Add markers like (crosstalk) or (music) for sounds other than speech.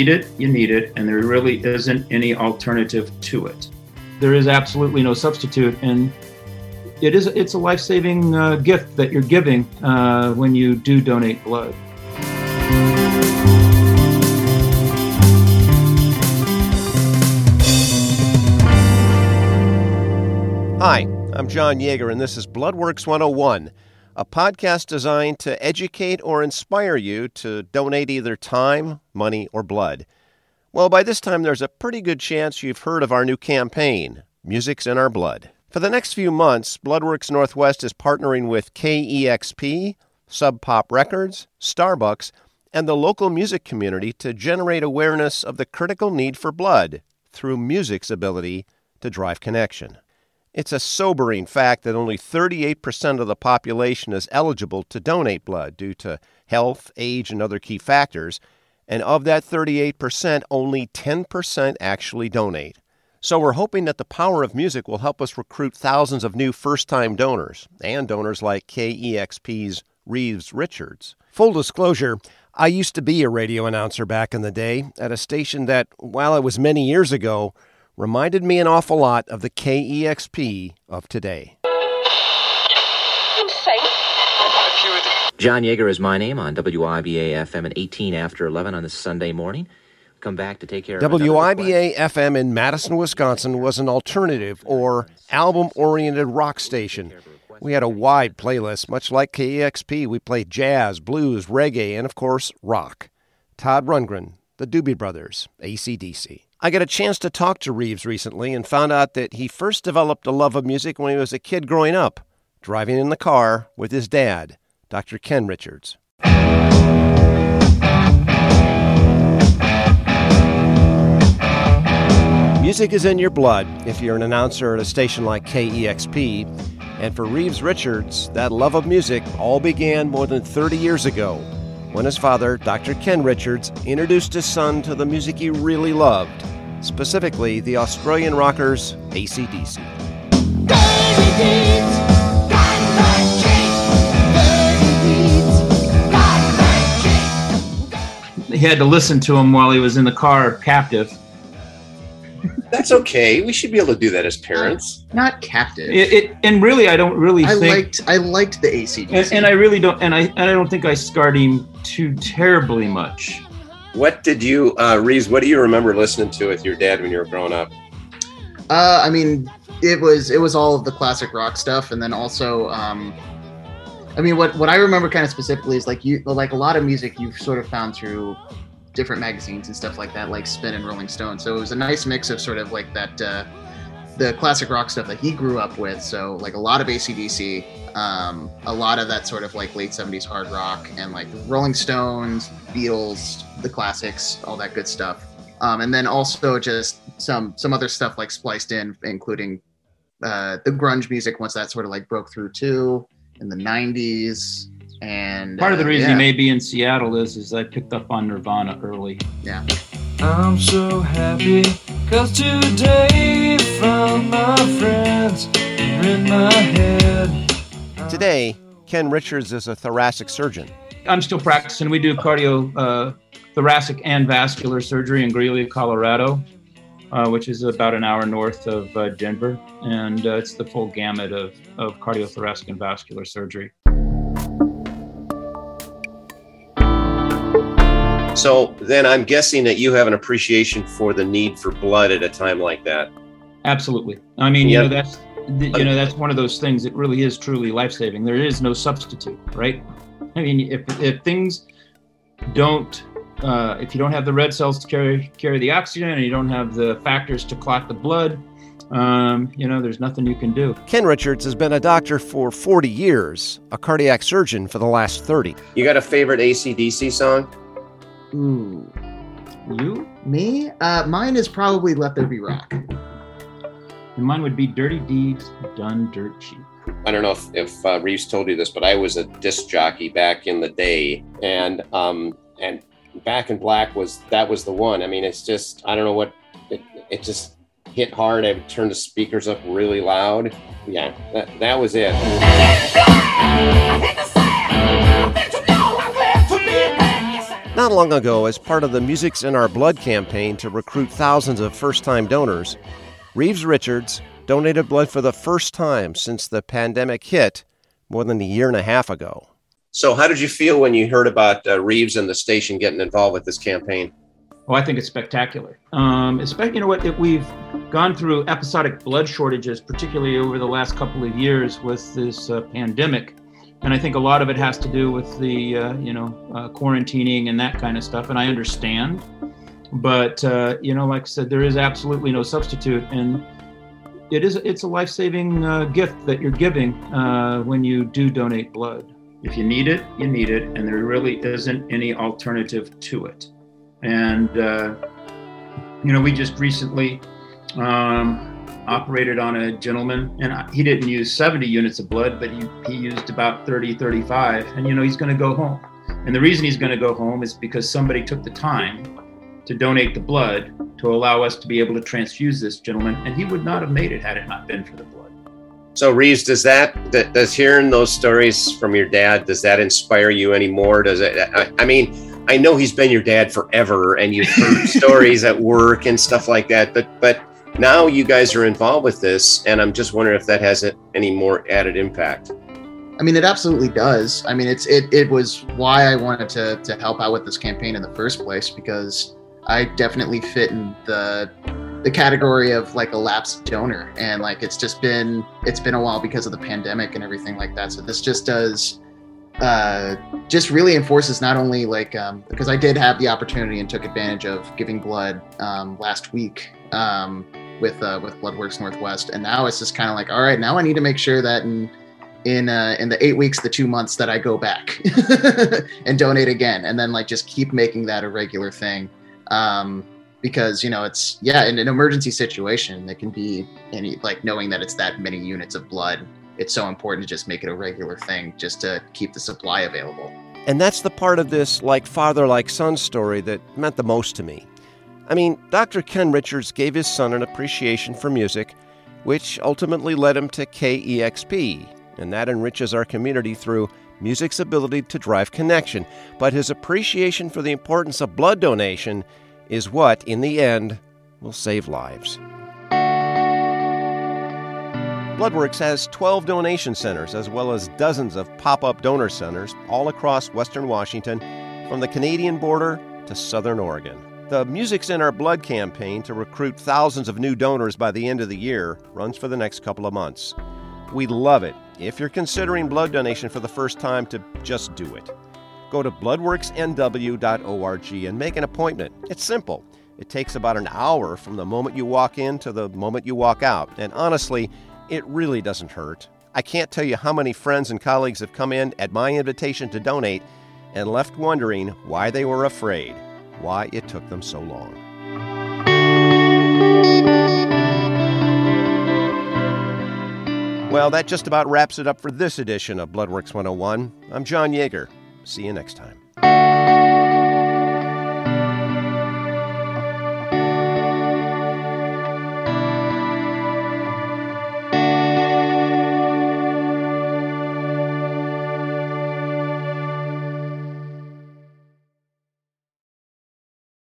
need it, you need it, and there really isn't any alternative to it. There is absolutely no substitute, and it is it's a life-saving uh, gift that you're giving uh, when you do donate blood. Hi, I'm John Yeager, and this is Bloodworks 101, a podcast designed to educate or inspire you to donate either time, money, or blood. Well, by this time, there's a pretty good chance you've heard of our new campaign, Music's in Our Blood. For the next few months, Bloodworks Northwest is partnering with KEXP, Sub Pop Records, Starbucks, and the local music community to generate awareness of the critical need for blood through music's ability to drive connection. It's a sobering fact that only 38% of the population is eligible to donate blood due to health, age, and other key factors, and of that 38%, only 10% actually donate. So we're hoping that the power of music will help us recruit thousands of new first time donors and donors like KEXP's Reeves Richards. Full disclosure, I used to be a radio announcer back in the day at a station that, while it was many years ago, reminded me an awful lot of the KEXP of today. John Yeager is my name on WIBA FM at 18 after 11 on this Sunday morning. Come back to take care of WIBA FM in Madison, Wisconsin was an alternative or album oriented rock station. We had a wide playlist, much like KEXP. We played jazz, blues, reggae, and of course, rock. Todd Rundgren, the Doobie Brothers, ACDC. I got a chance to talk to Reeves recently and found out that he first developed a love of music when he was a kid growing up, driving in the car with his dad, Dr. Ken Richards. Music is in your blood if you're an announcer at a station like KEXP. And for Reeves Richards, that love of music all began more than 30 years ago when his father, Dr. Ken Richards, introduced his son to the music he really loved, specifically the Australian rockers ACDC. He had to listen to him while he was in the car captive. That's okay. We should be able to do that as parents. Not captive. It, it, and really, I don't really I think. liked I liked the ACDC. and, and I really don't, and I and I don't think I scarred him too terribly much. What did you, uh, Reeves? What do you remember listening to with your dad when you were growing up? Uh, I mean, it was it was all of the classic rock stuff, and then also, um, I mean, what what I remember kind of specifically is like you like a lot of music you've sort of found through different magazines and stuff like that, like Spin and Rolling Stone. So it was a nice mix of sort of like that uh, the classic rock stuff that he grew up with. So like a lot of ACDC, um, a lot of that sort of like late '70s hard rock, and like Rolling Stones, Beatles, the classics, all that good stuff. Um, and then also just some some other stuff like spliced in, including uh, the grunge music once that sort of like broke through too in the '90s. And Part of the uh, reason yeah, he may be in Seattle is is I picked up on Nirvana early. yeah. I'm so happy cause today found my friends in my head. Today, Ken Richards is a thoracic surgeon. I'm still practicing. We do cardio, uh, thoracic and vascular surgery in Greeley, Colorado, uh, which is about an hour north of uh, Denver, and uh, it's the full gamut of of cardiothoracic and vascular surgery. So then I'm guessing that you have an appreciation for the need for blood at a time like that. Absolutely. I mean, you know, that's you know that's one of those things that really is truly life saving. There is no substitute, right? I mean, if if things don't, uh, if you don't have the red cells to carry carry the oxygen, and you don't have the factors to clot the blood, um, you know, there's nothing you can do. Ken Richards has been a doctor for 40 years, a cardiac surgeon for the last 30. You got a favorite ACDC song? Ooh, You me? Uh, mine is probably Let There Be Rock. and mine would be dirty deeds done dirt cheap. I don't know if, if uh, Reeves told you this, but I was a disc jockey back in the day, and um, and Back in Black was that was the one. I mean, it's just I don't know what it, it just hit hard. I would turn the speakers up really loud. Yeah, that, that was it. Not long ago, as part of the Music's in Our Blood campaign to recruit thousands of first time donors, Reeves Richards donated blood for the first time since the pandemic hit more than a year and a half ago. So, how did you feel when you heard about uh, Reeves and the station getting involved with this campaign? Oh, I think it's spectacular. Um, especially, you know what, we've gone through episodic blood shortages, particularly over the last couple of years with this uh, pandemic. And I think a lot of it has to do with the, uh, you know, uh, quarantining and that kind of stuff. And I understand. But, uh, you know, like I said, there is absolutely no substitute. And it is, it's a life saving uh, gift that you're giving uh, when you do donate blood. If you need it, you need it. And there really isn't any alternative to it. And, uh, you know, we just recently um, operated on a gentleman, and he didn't use 70 units of blood, but he, he used about 30, 35. And, you know, he's going to go home. And the reason he's going to go home is because somebody took the time to donate the blood to allow us to be able to transfuse this gentleman. And he would not have made it had it not been for the blood. So, Reeves, does that, does hearing those stories from your dad, does that inspire you anymore? Does it, I, I mean, I know he's been your dad forever and you've heard (laughs) stories at work and stuff like that, but but now you guys are involved with this and I'm just wondering if that has any more added impact. I mean, it absolutely does. I mean, it's it it was why I wanted to to help out with this campaign in the first place because I definitely fit in the the category of like a lapsed donor and like it's just been it's been a while because of the pandemic and everything like that. So this just does uh, just really enforces not only like um, because I did have the opportunity and took advantage of giving blood um, last week um, with uh, with Bloodworks Northwest, and now it's just kind of like, all right, now I need to make sure that in in uh, in the eight weeks, the two months that I go back (laughs) and donate again, and then like just keep making that a regular thing. Um, because you know it's yeah in an emergency situation it can be any like knowing that it's that many units of blood it's so important to just make it a regular thing just to keep the supply available. And that's the part of this like father like son story that meant the most to me. I mean, Dr. Ken Richards gave his son an appreciation for music, which ultimately led him to KEXP, and that enriches our community through music's ability to drive connection. But his appreciation for the importance of blood donation is what, in the end, will save lives. Bloodworks has 12 donation centers as well as dozens of pop up donor centers all across Western Washington, from the Canadian border to Southern Oregon. The Music's in Our Blood campaign to recruit thousands of new donors by the end of the year runs for the next couple of months. We'd love it. If you're considering blood donation for the first time, to just do it. Go to bloodworksnw.org and make an appointment. It's simple. It takes about an hour from the moment you walk in to the moment you walk out. And honestly, it really doesn't hurt. I can't tell you how many friends and colleagues have come in at my invitation to donate and left wondering why they were afraid, why it took them so long. Well, that just about wraps it up for this edition of Bloodworks 101. I'm John Yeager. See you next time.